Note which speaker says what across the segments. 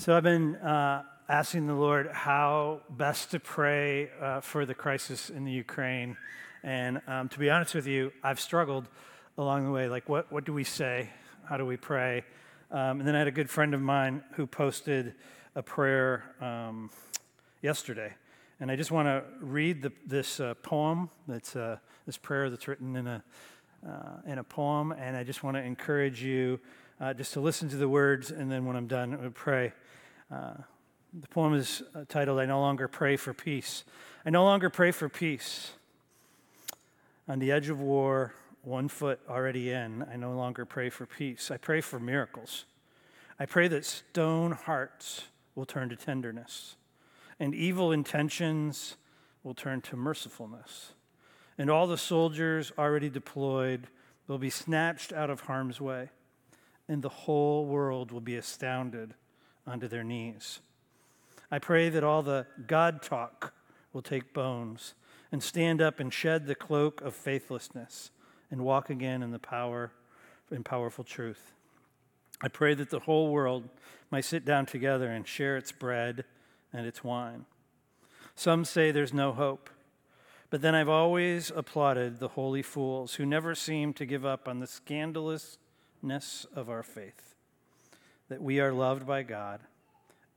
Speaker 1: So I've been uh, asking the Lord how best to pray uh, for the crisis in the Ukraine. And um, to be honest with you, I've struggled along the way. Like, what, what do we say? How do we pray? Um, and then I had a good friend of mine who posted a prayer um, yesterday. And I just want to read the, this uh, poem, that's, uh, this prayer that's written in a, uh, in a poem. And I just want to encourage you uh, just to listen to the words. And then when I'm done, I pray. Uh, the poem is uh, titled, I No Longer Pray for Peace. I no longer pray for peace. On the edge of war, one foot already in, I no longer pray for peace. I pray for miracles. I pray that stone hearts will turn to tenderness, and evil intentions will turn to mercifulness. And all the soldiers already deployed will be snatched out of harm's way, and the whole world will be astounded onto their knees. I pray that all the God talk will take bones and stand up and shed the cloak of faithlessness and walk again in the power and powerful truth. I pray that the whole world might sit down together and share its bread and its wine. Some say there's no hope, but then I've always applauded the holy fools who never seem to give up on the scandalousness of our faith that we are loved by God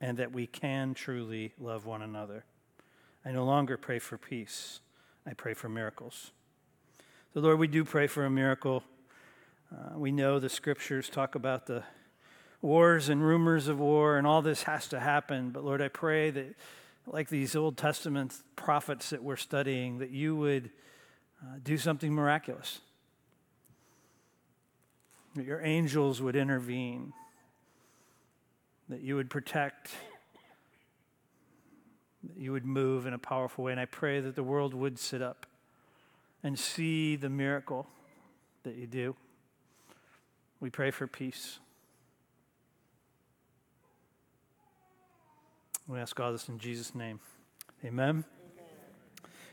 Speaker 1: and that we can truly love one another. I no longer pray for peace, I pray for miracles. So, Lord, we do pray for a miracle. Uh, we know the scriptures talk about the wars and rumors of war, and all this has to happen. But, Lord, I pray that, like these Old Testament prophets that we're studying, that you would uh, do something miraculous, that your angels would intervene that you would protect, that you would move in a powerful way. And I pray that the world would sit up and see the miracle that you do. We pray for peace. We ask all this in Jesus' name. Amen.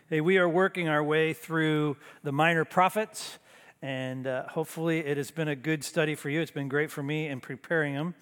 Speaker 1: Hey, we are working our way through the minor prophets, and uh, hopefully it has been a good study for you. It's been great for me in preparing them.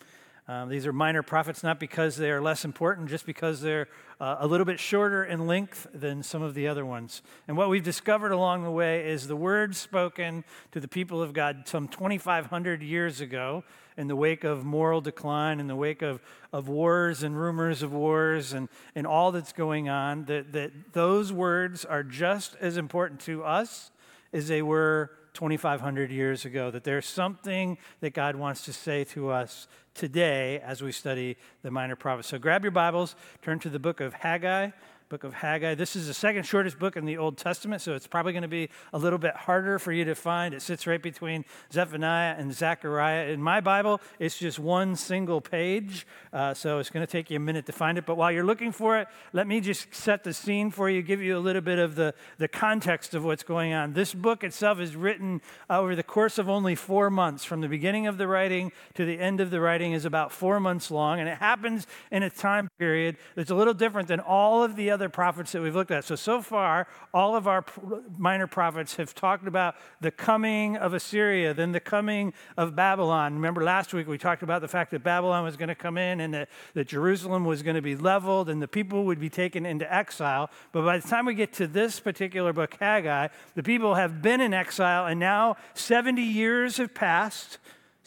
Speaker 1: Um, these are minor prophets not because they are less important, just because they're uh, a little bit shorter in length than some of the other ones. And what we've discovered along the way is the words spoken to the people of God some 2,500 years ago in the wake of moral decline, in the wake of, of wars and rumors of wars and, and all that's going on, that, that those words are just as important to us as they were 2,500 years ago, that there's something that God wants to say to us today as we study the minor prophets. So grab your Bibles, turn to the book of Haggai book of Haggai. This is the second shortest book in the Old Testament, so it's probably going to be a little bit harder for you to find. It sits right between Zephaniah and Zechariah. In my Bible, it's just one single page, uh, so it's going to take you a minute to find it. But while you're looking for it, let me just set the scene for you, give you a little bit of the, the context of what's going on. This book itself is written over the course of only four months. From the beginning of the writing to the end of the writing is about four months long, and it happens in a time period that's a little different than all of the other other prophets that we've looked at. So, so far, all of our minor prophets have talked about the coming of Assyria, then the coming of Babylon. Remember last week we talked about the fact that Babylon was going to come in and that, that Jerusalem was going to be leveled and the people would be taken into exile. But by the time we get to this particular book, Haggai, the people have been in exile and now 70 years have passed.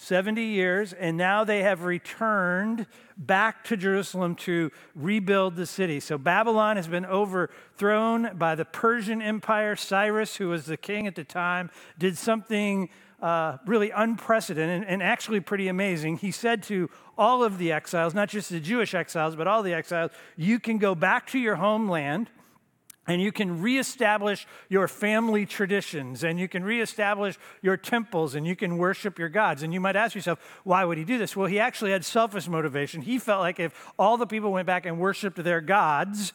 Speaker 1: 70 years, and now they have returned back to Jerusalem to rebuild the city. So Babylon has been overthrown by the Persian Empire. Cyrus, who was the king at the time, did something uh, really unprecedented and actually pretty amazing. He said to all of the exiles, not just the Jewish exiles, but all the exiles, you can go back to your homeland and you can reestablish your family traditions and you can reestablish your temples and you can worship your gods. And you might ask yourself, why would he do this? Well, he actually had selfish motivation. He felt like if all the people went back and worshiped their gods,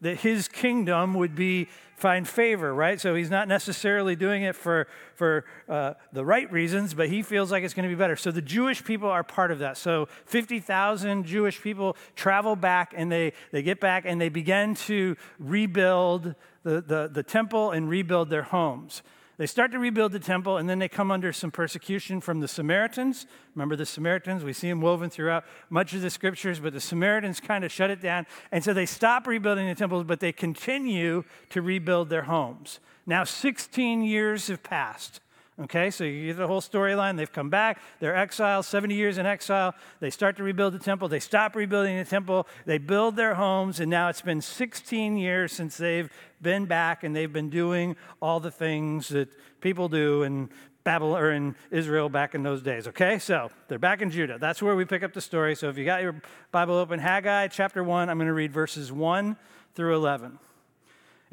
Speaker 1: that his kingdom would be find favor, right? So he's not necessarily doing it for, for uh, the right reasons, but he feels like it's going to be better. So the Jewish people are part of that. So 50,000 Jewish people travel back and they, they get back and they begin to rebuild the, the, the temple and rebuild their homes. They start to rebuild the temple, and then they come under some persecution from the Samaritans. Remember the Samaritans? We see them woven throughout much of the scriptures, but the Samaritans kind of shut it down. And so they stop rebuilding the temples, but they continue to rebuild their homes. Now, 16 years have passed. Okay, so you get the whole storyline. They've come back, they're exiled, 70 years in exile. They start to rebuild the temple. They stop rebuilding the temple. They build their homes, and now it's been 16 years since they've been back and they've been doing all the things that people do in Babylon or in Israel back in those days. Okay, so they're back in Judah. That's where we pick up the story. So if you got your Bible open, Haggai chapter 1, I'm going to read verses 1 through 11.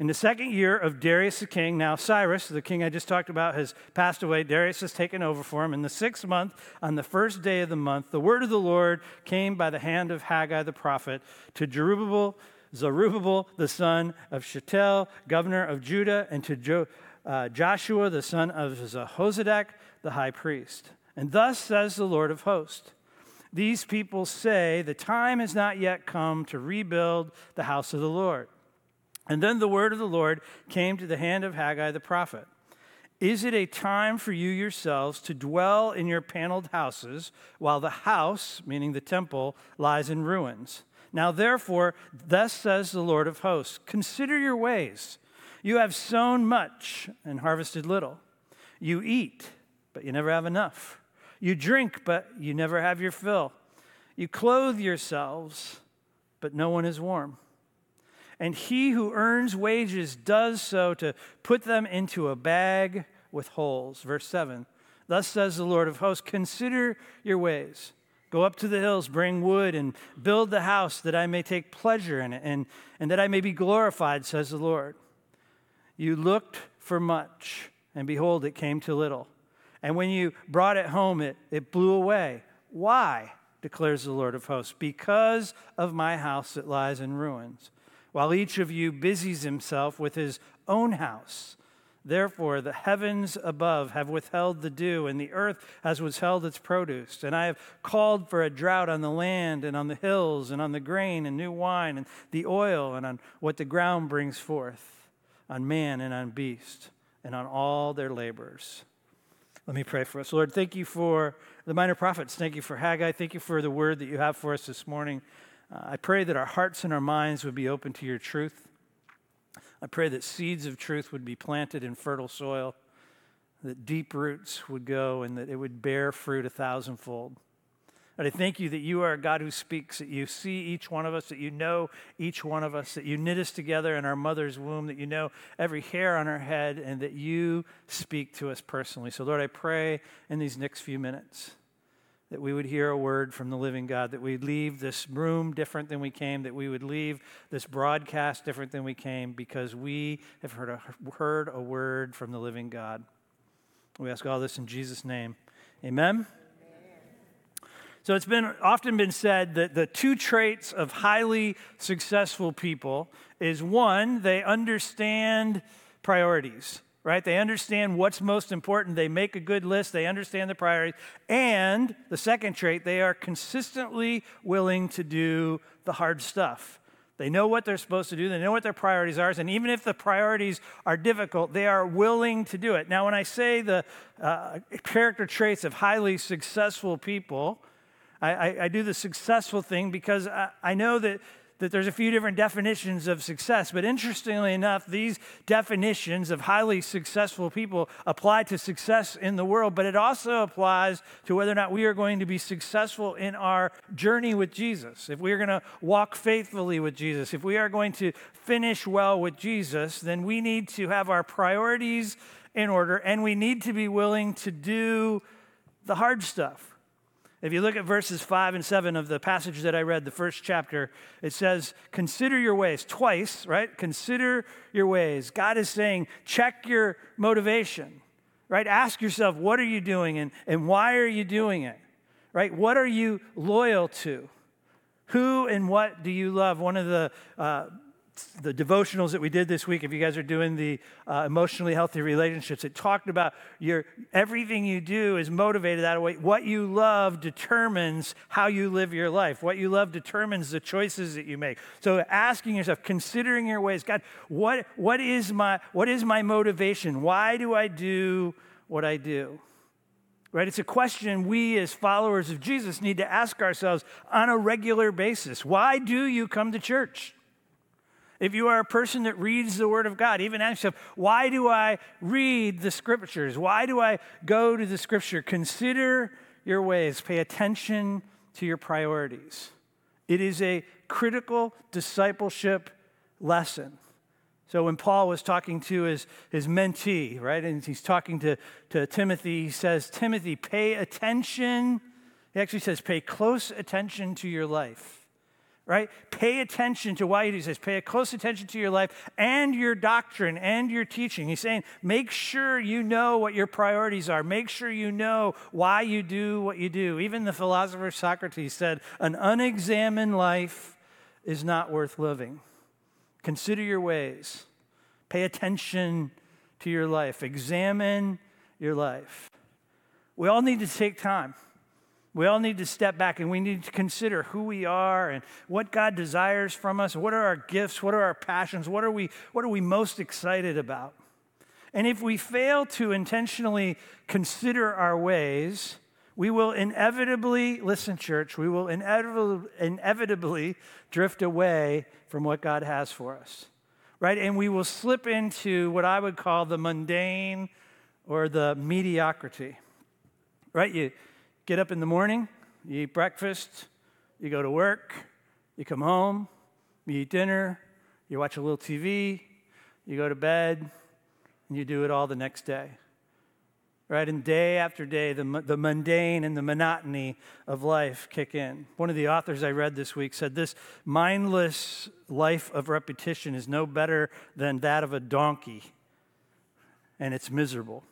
Speaker 1: In the second year of Darius the king, now Cyrus, the king I just talked about, has passed away. Darius has taken over for him. In the sixth month, on the first day of the month, the word of the Lord came by the hand of Haggai the prophet to Zerubbabel, Zerubbabel the son of Shealtiel, governor of Judah, and to jo, uh, Joshua the son of Jehozadak, the high priest. And thus says the Lord of hosts These people say, The time has not yet come to rebuild the house of the Lord. And then the word of the Lord came to the hand of Haggai the prophet. Is it a time for you yourselves to dwell in your paneled houses while the house, meaning the temple, lies in ruins? Now, therefore, thus says the Lord of hosts Consider your ways. You have sown much and harvested little. You eat, but you never have enough. You drink, but you never have your fill. You clothe yourselves, but no one is warm and he who earns wages does so to put them into a bag with holes. Verse 7 Thus says the Lord of hosts Consider your ways. Go up to the hills, bring wood, and build the house that I may take pleasure in it, and, and that I may be glorified, says the Lord. You looked for much, and behold, it came to little. And when you brought it home, it, it blew away. Why? declares the Lord of hosts. Because of my house that lies in ruins while each of you busies himself with his own house. Therefore, the heavens above have withheld the dew, and the earth has withheld its produce. And I have called for a drought on the land, and on the hills, and on the grain, and new wine, and the oil, and on what the ground brings forth, on man and on beast, and on all their labors. Let me pray for us. Lord, thank you for the minor prophets. Thank you for Haggai. Thank you for the word that you have for us this morning. Uh, I pray that our hearts and our minds would be open to your truth. I pray that seeds of truth would be planted in fertile soil, that deep roots would go, and that it would bear fruit a thousandfold. And I thank you that you are a God who speaks, that you see each one of us, that you know each one of us, that you knit us together in our mother's womb, that you know every hair on our head, and that you speak to us personally. So, Lord, I pray in these next few minutes that we would hear a word from the living God, that we'd leave this room different than we came, that we would leave this broadcast different than we came because we have heard a, heard a word from the living God. We ask all this in Jesus' name. Amen. So it's been often been said that the two traits of highly successful people is one, they understand priorities right? They understand what's most important. They make a good list. They understand the priorities. And the second trait, they are consistently willing to do the hard stuff. They know what they're supposed to do, they know what their priorities are, and even if the priorities are difficult, they are willing to do it. Now, when I say the uh, character traits of highly successful people, I, I, I do the successful thing because I, I know that that there's a few different definitions of success, but interestingly enough, these definitions of highly successful people apply to success in the world, but it also applies to whether or not we are going to be successful in our journey with Jesus. If we are going to walk faithfully with Jesus, if we are going to finish well with Jesus, then we need to have our priorities in order and we need to be willing to do the hard stuff. If you look at verses 5 and 7 of the passage that I read, the first chapter, it says, Consider your ways. Twice, right? Consider your ways. God is saying, check your motivation, right? Ask yourself, what are you doing and, and why are you doing it, right? What are you loyal to? Who and what do you love? One of the uh, the devotionals that we did this week, if you guys are doing the uh, emotionally healthy relationships, it talked about your everything you do is motivated that way. What you love determines how you live your life. What you love determines the choices that you make. So asking yourself, considering your ways, God, what, what is my what is my motivation? Why do I do what I do? Right? It's a question we as followers of Jesus need to ask ourselves on a regular basis. Why do you come to church? If you are a person that reads the Word of God, even ask yourself, why do I read the Scriptures? Why do I go to the Scripture? Consider your ways, pay attention to your priorities. It is a critical discipleship lesson. So when Paul was talking to his, his mentee, right, and he's talking to, to Timothy, he says, Timothy, pay attention. He actually says, pay close attention to your life right? Pay attention to why he says, pay close attention to your life and your doctrine and your teaching. He's saying, make sure you know what your priorities are. Make sure you know why you do what you do. Even the philosopher Socrates said, an unexamined life is not worth living. Consider your ways. Pay attention to your life. Examine your life. We all need to take time we all need to step back and we need to consider who we are and what God desires from us. What are our gifts? What are our passions? What are we, what are we most excited about? And if we fail to intentionally consider our ways, we will inevitably, listen, church, we will inevitably, inevitably drift away from what God has for us, right? And we will slip into what I would call the mundane or the mediocrity, right? You, get up in the morning, you eat breakfast, you go to work, you come home, you eat dinner, you watch a little TV, you go to bed, and you do it all the next day. Right? And day after day, the, the mundane and the monotony of life kick in. One of the authors I read this week said this mindless life of repetition is no better than that of a donkey, and it's miserable.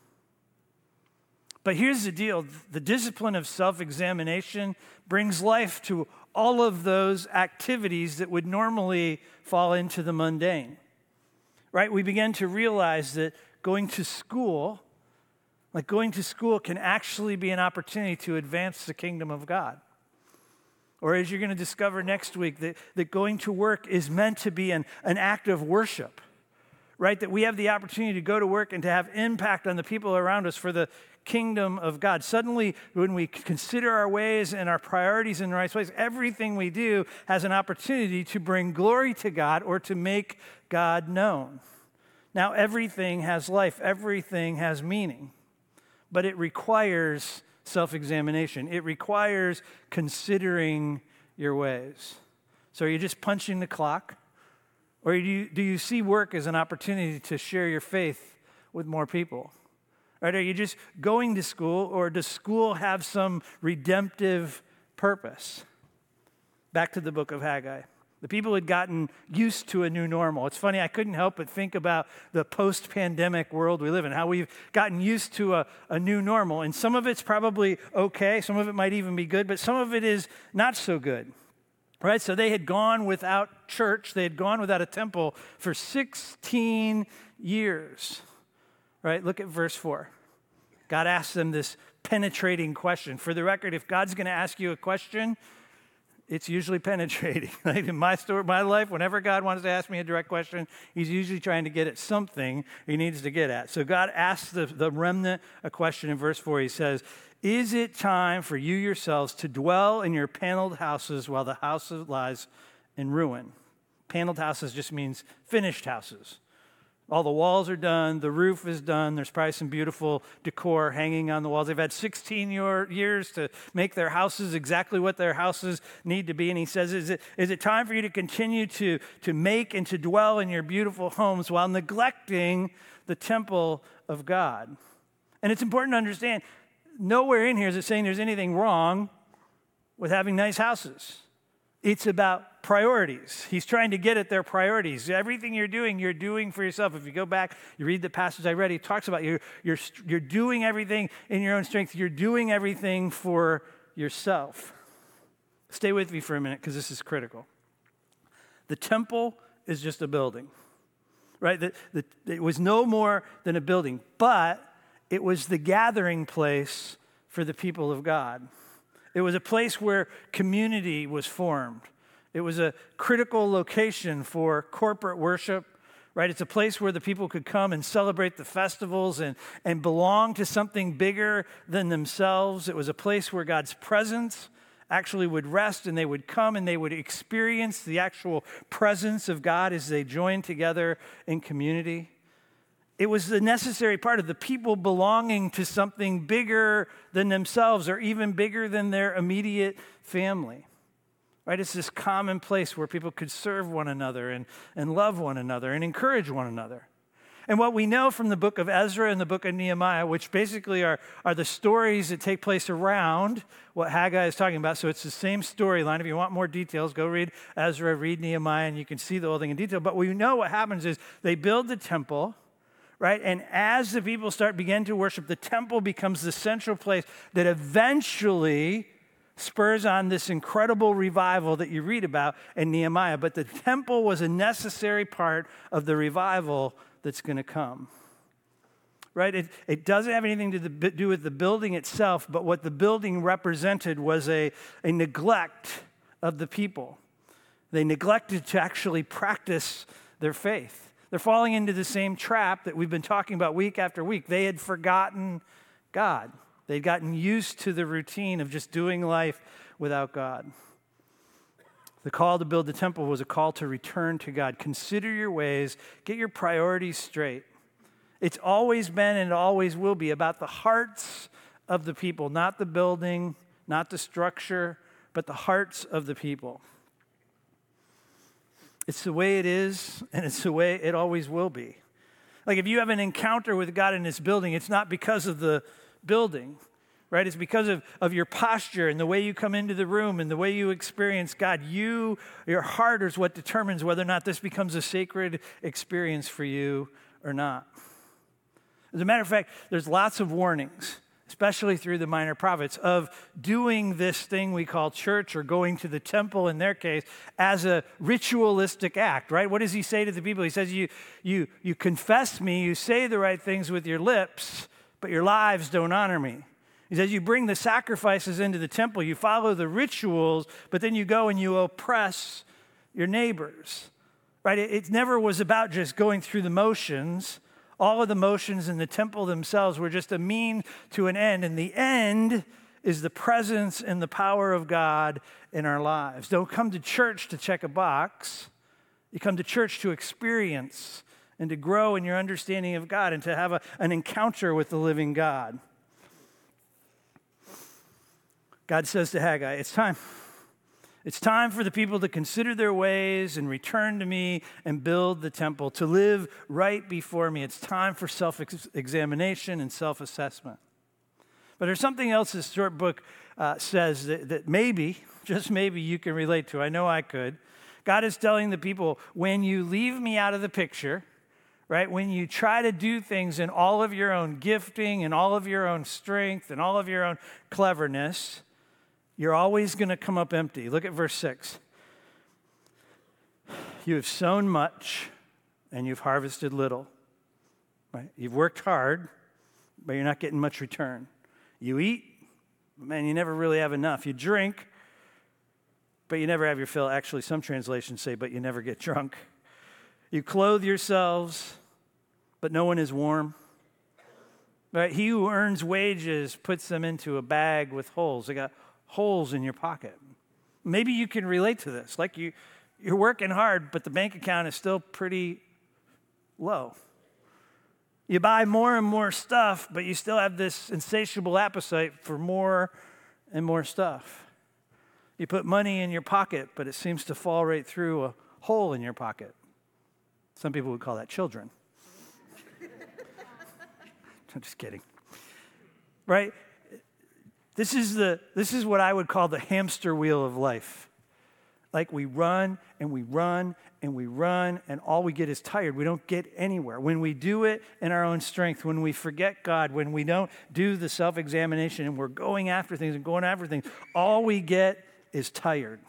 Speaker 1: But here's the deal the discipline of self examination brings life to all of those activities that would normally fall into the mundane. Right? We begin to realize that going to school, like going to school, can actually be an opportunity to advance the kingdom of God. Or as you're going to discover next week, that, that going to work is meant to be an, an act of worship right? That we have the opportunity to go to work and to have impact on the people around us for the kingdom of God. Suddenly, when we consider our ways and our priorities in the right place, everything we do has an opportunity to bring glory to God or to make God known. Now, everything has life, everything has meaning, but it requires self examination. It requires considering your ways. So, are you just punching the clock? Or do you, do you see work as an opportunity to share your faith with more people? Right? Are you just going to school, or does school have some redemptive purpose? Back to the book of Haggai. The people had gotten used to a new normal. It's funny, I couldn't help but think about the post pandemic world we live in, how we've gotten used to a, a, new normal. And some of it's probably okay, some of it might even be good, but some of it is not so good. Right? So they had gone without church, they had gone without a temple for 16 years. Right? Look at verse 4. God asks them this penetrating question. For the record, if God's going to ask you a question, it's usually penetrating. Like in my story, my life, whenever God wants to ask me a direct question, He's usually trying to get at something He needs to get at. So God asks the, the remnant a question in verse 4. He says, Is it time for you yourselves to dwell in your paneled houses while the house lies in ruin? Paneled houses just means finished houses. All the walls are done, the roof is done. There's probably some beautiful decor hanging on the walls. They've had 16 years to make their houses exactly what their houses need to be. And he says, Is it, is it time for you to continue to, to make and to dwell in your beautiful homes while neglecting the temple of God? And it's important to understand nowhere in here is it saying there's anything wrong with having nice houses. It's about priorities. He's trying to get at their priorities. Everything you're doing, you're doing for yourself. If you go back, you read the passage I read, he talks about you, you're, you're doing everything in your own strength. You're doing everything for yourself. Stay with me for a minute because this is critical. The temple is just a building, right? The, the, it was no more than a building, but it was the gathering place for the people of God. It was a place where community was formed. It was a critical location for corporate worship, right? It's a place where the people could come and celebrate the festivals and, and belong to something bigger than themselves. It was a place where God's presence actually would rest and they would come and they would experience the actual presence of God as they joined together in community. It was the necessary part of the people belonging to something bigger than themselves or even bigger than their immediate family. Right? It's this common place where people could serve one another and, and love one another and encourage one another. And what we know from the book of Ezra and the book of Nehemiah, which basically are, are the stories that take place around what Haggai is talking about. So it's the same storyline. If you want more details, go read Ezra, read Nehemiah, and you can see the whole thing in detail. But we know what happens is they build the temple, right? And as the people start begin to worship, the temple becomes the central place that eventually spurs on this incredible revival that you read about in Nehemiah. But the temple was a necessary part of the revival that's going to come. Right? It, it doesn't have anything to do with the building itself, but what the building represented was a, a neglect of the people. They neglected to actually practice their faith. They're falling into the same trap that we've been talking about week after week. They had forgotten God, they'd gotten used to the routine of just doing life without God. The call to build the temple was a call to return to God. Consider your ways, get your priorities straight. It's always been and always will be about the hearts of the people, not the building, not the structure, but the hearts of the people. It's the way it is, and it's the way it always will be. Like if you have an encounter with God in this building, it's not because of the building, right? It's because of, of your posture and the way you come into the room and the way you experience God. You, your heart is what determines whether or not this becomes a sacred experience for you or not. As a matter of fact, there's lots of warnings, especially through the minor prophets, of doing this thing we call church or going to the temple in their case as a ritualistic act, right? What does he say to the people? He says, You, you, you confess me, you say the right things with your lips, but your lives don't honor me. He says, You bring the sacrifices into the temple, you follow the rituals, but then you go and you oppress your neighbors. Right? It, it never was about just going through the motions. All of the motions in the temple themselves were just a mean to an end. And the end is the presence and the power of God in our lives. Don't come to church to check a box. You come to church to experience and to grow in your understanding of God and to have a, an encounter with the living God. God says to Haggai, It's time. It's time for the people to consider their ways and return to me and build the temple, to live right before me. It's time for self examination and self assessment. But there's something else this short book uh, says that, that maybe, just maybe, you can relate to. I know I could. God is telling the people when you leave me out of the picture, right? When you try to do things in all of your own gifting and all of your own strength and all of your own cleverness, you're always going to come up empty. Look at verse 6. You have sown much and you've harvested little. Right? You've worked hard, but you're not getting much return. You eat, man, you never really have enough. You drink, but you never have your fill. Actually, some translations say, but you never get drunk. You clothe yourselves, but no one is warm. Right? He who earns wages puts them into a bag with holes. They got holes in your pocket. Maybe you can relate to this. Like you, you're working hard, but the bank account is still pretty low. You buy more and more stuff, but you still have this insatiable appetite for more and more stuff. You put money in your pocket, but it seems to fall right through a hole in your pocket. Some people would call that children. I'm just kidding. Right? This is, the, this is what I would call the hamster wheel of life. Like we run and we run and we run, and all we get is tired. We don't get anywhere. When we do it in our own strength, when we forget God, when we don't do the self examination and we're going after things and going after things, all we get is tired.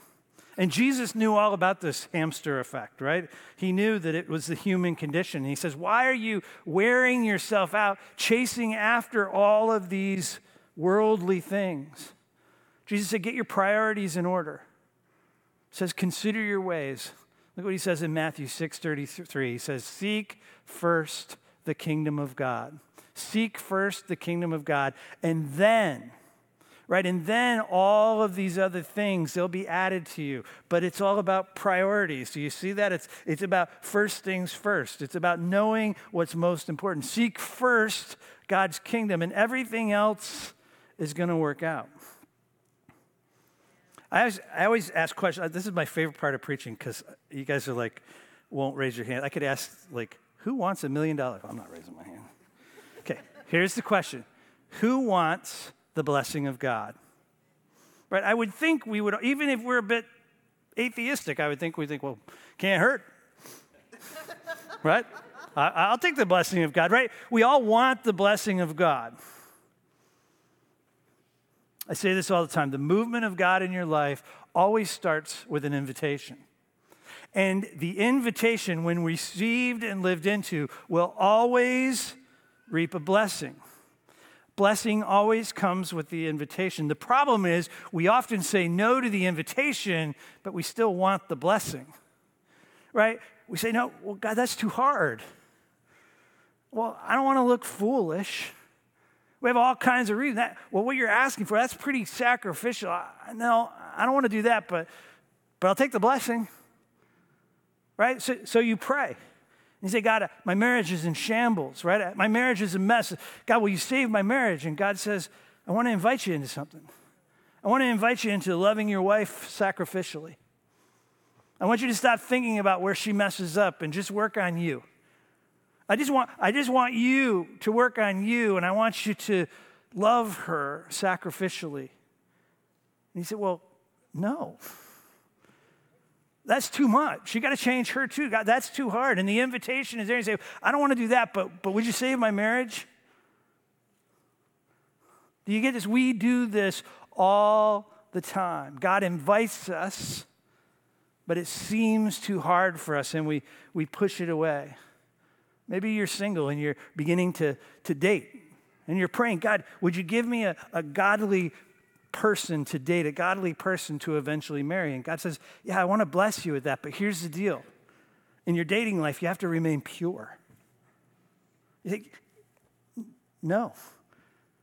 Speaker 1: And Jesus knew all about this hamster effect, right? He knew that it was the human condition. He says, Why are you wearing yourself out, chasing after all of these worldly things? Jesus said, Get your priorities in order. He says, Consider your ways. Look what he says in Matthew 6 33. He says, Seek first the kingdom of God. Seek first the kingdom of God, and then right? And then all of these other things, they'll be added to you. But it's all about priorities. Do you see that? It's, it's about first things first. It's about knowing what's most important. Seek first God's kingdom, and everything else is going to work out. I always, I always ask questions. Uh, this is my favorite part of preaching because you guys are like, won't raise your hand. I could ask, like, who wants a million dollars? I'm not raising my hand. Okay, here's the question Who wants the blessing of God. Right? I would think we would, even if we're a bit atheistic, I would think we think, well, can't hurt. right? I, will take the blessing of God, right? We all want the blessing of God. I say this all the time the movement of God in your life always starts with an invitation. And the invitation, when received and lived into, will always reap a blessing. Blessing always comes with the invitation. The problem is, we often say no to the invitation, but we still want the blessing. Right? We say, no, well, God, that's too hard. Well, I don't want to look foolish. We have all kinds of reasons. That, well, what you're asking for, that's pretty sacrificial. I, no, I don't want to do that, but, but I'll take the blessing. Right? So, so you pray. And you say, God, my marriage is in shambles, right? Uh, my marriage is a mess. God, will you save my marriage? And God says, I want to invite you into something. I want to invite you into loving your wife sacrificially. I want you to stop thinking about where she messes up and just work on you. I just want, I just want you to work on you, and I want you to love her sacrificially. And he said, Well, no. That's too much. You got to change her too. God, that's too hard. And the invitation is there. You say, I don't want to do that, but, but would you save my marriage? Do you get this? We do this all the time. God invites us, but it seems too hard for us and we, we push it away. Maybe you're single and you're beginning to, to date and you're praying, God, would you give me a, a godly person to date, a godly person to eventually marry. And God says, Yeah, I want to bless you with that, but here's the deal. In your dating life, you have to remain pure. You think, no.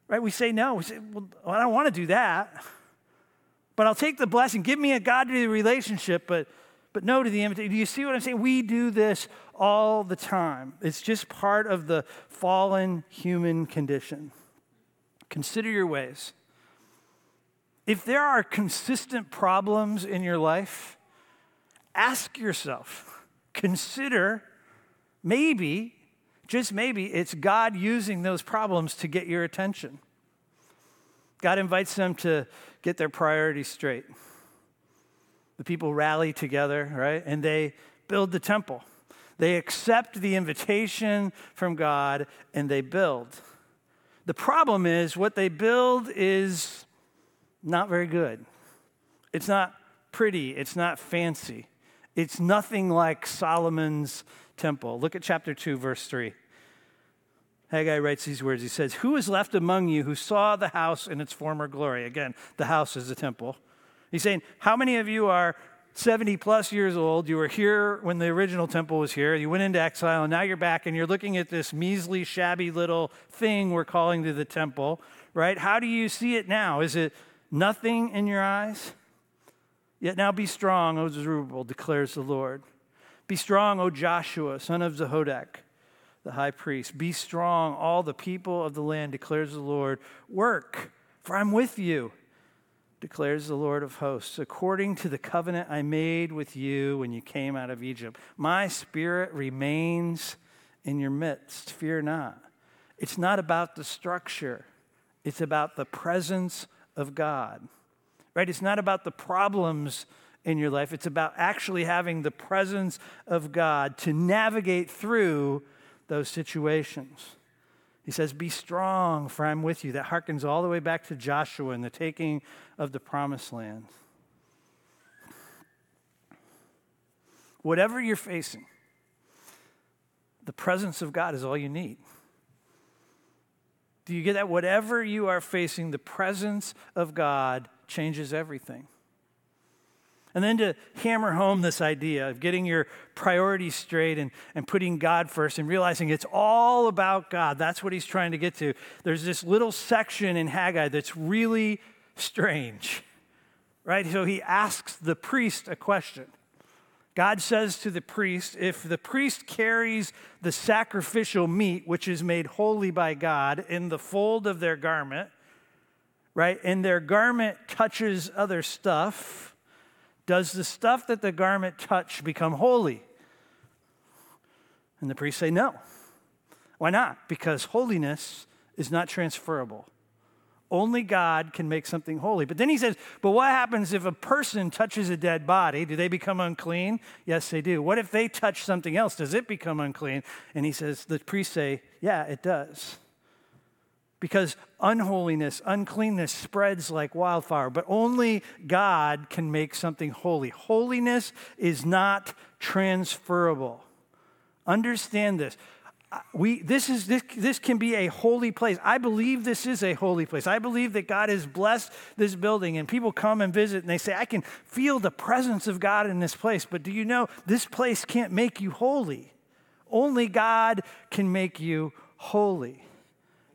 Speaker 1: Right? We say no. We say, Well, I don't want to do that. But I'll take the blessing. Give me a godly relationship, but but no to the invitation. Do you see what I'm saying? We do this all the time. It's just part of the fallen human condition. Consider your ways. If there are consistent problems in your life, ask yourself, consider maybe, just maybe, it's God using those problems to get your attention. God invites them to get their priorities straight. The people rally together, right? And they build the temple. They accept the invitation from God and they build. The problem is what they build is not very good. It's not pretty, it's not fancy. It's nothing like Solomon's temple. Look at chapter 2, verse 3. Haggai writes these words. He says, Who is left among you who saw the house in its former glory? Again, the house is the temple. He's saying, How many of you are 70 plus years old? You were here when the original temple was here. You went into exile, and now you're back, and you're looking at this measly, shabby little thing we're calling to the temple, right? How do you see it now? Is it nothing in your eyes? Yet now be strong, O Zerubbabel, declares the Lord. Be strong, O Joshua, son of Zehodak, the high priest. Be strong, all the people of the land, declares the Lord. Work, for I'm with you, declares the Lord of hosts, according to the covenant I made with you when you came out of Egypt. My spirit remains in your midst. Fear not. It's not about the structure, it's about the presence of God, right? It's not about the problems in your life, it's about actually having the presence of God to navigate through those situations. He says, Be strong, for I'm with you. That harkens all the way back to Joshua and the taking of the promised land. whatever you're facing, the presence of God is all you need. Do you get that? Whatever you are facing, the presence of God changes everything. And then to hammer home this idea of getting your priorities straight and, and putting God first and realizing it's all about God. That's what he's trying to get to. There's this little section in Haggai that's really strange, right? So he asks the priest a question. God says to the priest, if the priest carries the sacrificial meat, which is made holy by God, in the fold of their garment, right, and their garment touches other stuff, does the stuff that the garment touch become holy? And the priests say no. Why not? Because holiness is not transferable. Only God can make something holy. But then he says, but what happens if a person touches a dead body? Do they become unclean? Yes, they do. What if they touch something else? Does it become unclean? And he says, the priests say, yeah, it does because unholiness, uncleanness spreads like wildfire, but only God can make something holy. Holiness is not transferable. Understand this. We, this, is, this, this can be a holy place. I believe this is a holy place. I believe that God has blessed this building, and people come and visit and they say, I can feel the presence of God in this place. But do you know this place can't make you holy? Only God can make you holy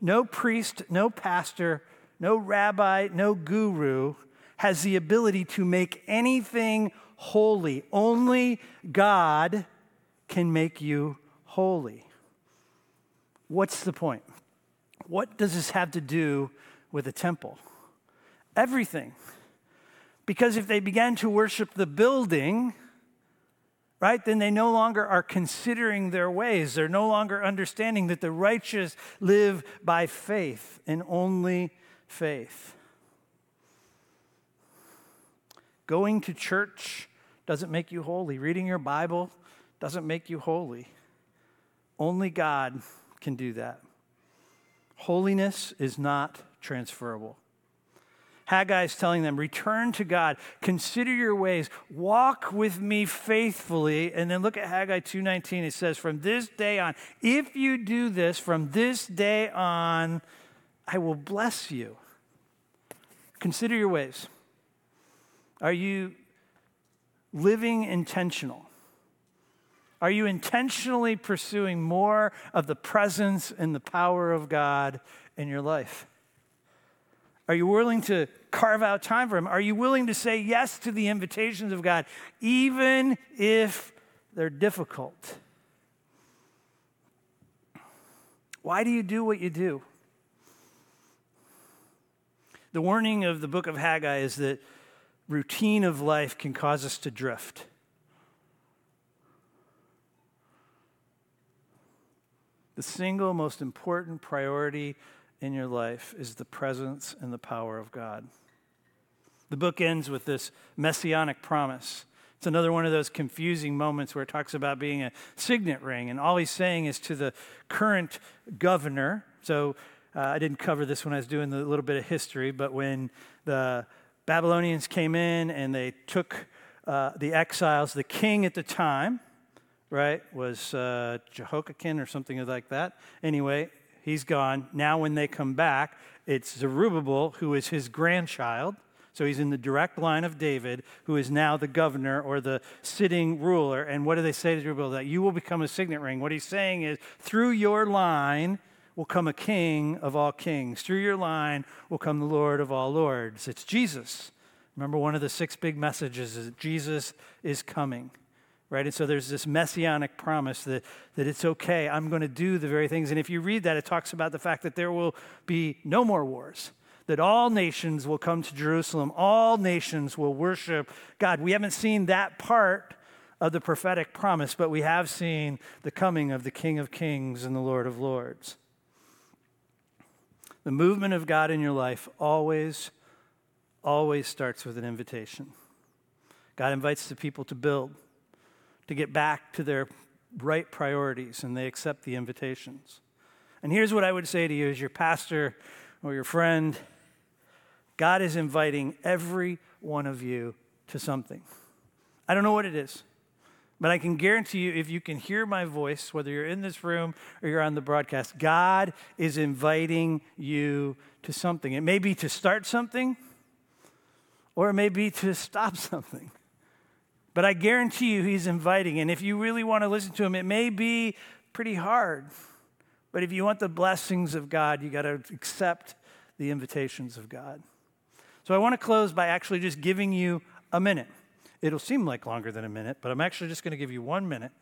Speaker 1: no priest, no pastor, no rabbi, no guru has the ability to make anything holy. Only God can make you holy. What's the point? What does this have to do with a temple? Everything. Because if they began to worship the building, right? Then they no longer are considering their ways. They're no longer understanding that the righteous live by faith and only faith. Going to church doesn't make you holy. Reading your Bible doesn't make you holy. Only God can do that. Holiness is not transferable. Haggai is telling them, return to God, consider your ways, walk with me faithfully. And then look at Haggai 2:19. It says, From this day on, if you do this, from this day on, I will bless you. Consider your ways. Are you living intentional? Are you intentionally pursuing more of the presence and the power of God in your life? Are you willing to carve out time for Him? Are you willing to say yes to the invitations of God, even if they're difficult? Why do you do what you do? The warning of the book of Haggai is that routine of life can cause us to drift. The single most important priority in your life is the presence and the power of God. The book ends with this messianic promise. It's another one of those confusing moments where it talks about being a signet ring, and all he's saying is to the current governor. So uh, I didn't cover this when I was doing the little bit of history, but when the Babylonians came in and they took uh, the exiles, the king at the time, right, was uh, Jehoiakim or something like that. Anyway, he's gone. Now, when they come back, it's Zerubbabel, who is his grandchild. So he's in the direct line of David, who is now the governor or the sitting ruler. And what do they say to Zerubbabel? That you will become a signet ring. What he's saying is, through your line will come a king of all kings. Through your line will come the Lord of all lords. It's Jesus. Remember, one of the six big messages is Jesus is coming right? And so there's this messianic promise that, that it's okay, I'm going to do the very things. And if you read that, it talks about the fact that there will be no more wars, that all nations will come to Jerusalem, all nations will worship God. We haven't seen that part of the prophetic promise, but we have seen the coming of the King of Kings and the Lord of Lords. The movement of God in your life always, always starts with an invitation. God invites the people to build to get back to their right priorities and they accept the invitations. And here's what I would say to you as your pastor or your friend God is inviting every one of you to something. I don't know what it is. But I can guarantee you, if you can hear my voice, whether you're in this room or you're on the broadcast, God is inviting you to something. It may be to start something, or it may be to stop something. But I guarantee you, He's inviting. And if you really want to listen to Him, it may be pretty hard. But if you want the blessings of God, you got to accept the invitations of God. So I want to close by actually just giving you a minute. It'll seem like longer than a minute, but I'm actually just going to give you one minute.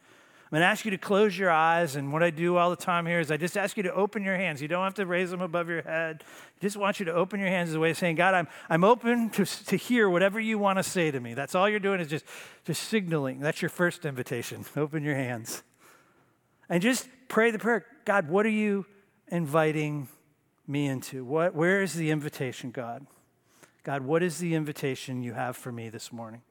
Speaker 1: I'm going to ask you to close your eyes, and what I do all the time here is I just ask you to open your hands. You don't have to raise them above your head. I just want you to open your hands as a way of saying, God, I'm, I'm open to, to hear whatever you want to say to me. That's all you're doing is just, just signaling. That's your first invitation. Open your hands. And just pray the prayer God, what are you inviting me into? What, where is the invitation, God? God, what is the invitation you have for me this morning?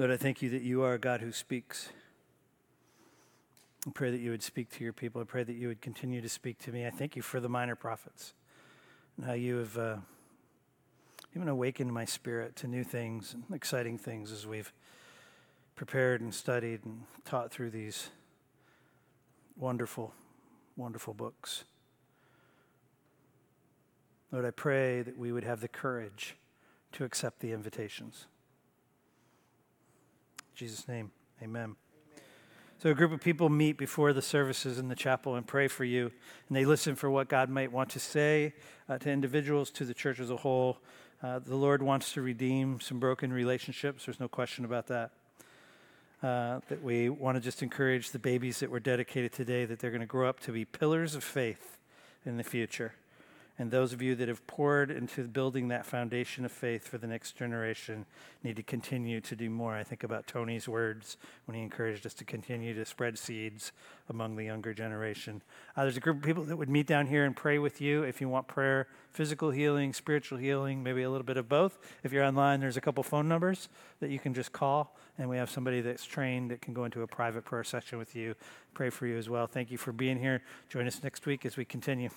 Speaker 1: Lord, I thank you that you are a God who speaks. I pray that you would speak to your people. I pray that you would continue to speak to me. I thank you for the minor prophets and how you have uh, even awakened my spirit to new things and exciting things as we've prepared and studied and taught through these wonderful, wonderful books. Lord, I pray that we would have the courage to accept the invitations. Jesus' name, amen. So, a group of people meet before the services in the chapel and pray for you, and they listen for what God might want to say uh, to individuals, to the church as a whole. Uh, the Lord wants to redeem some broken relationships. There's no question about that. Uh, that we want to just encourage the babies that were dedicated today that they're going to grow up to be pillars of faith in the future. And those of you that have poured into building that foundation of faith for the next generation need to continue to do more. I think about Tony's words when he encouraged us to continue to spread seeds among the younger generation. Uh, there's a group of people that would meet down here and pray with you if you want prayer, physical healing, spiritual healing, maybe a little bit of both. If you're online, there's a couple phone numbers that you can just call, and we have somebody that's trained that can go into a private prayer session with you, pray for you as well. Thank you for being here. Join us next week as we continue.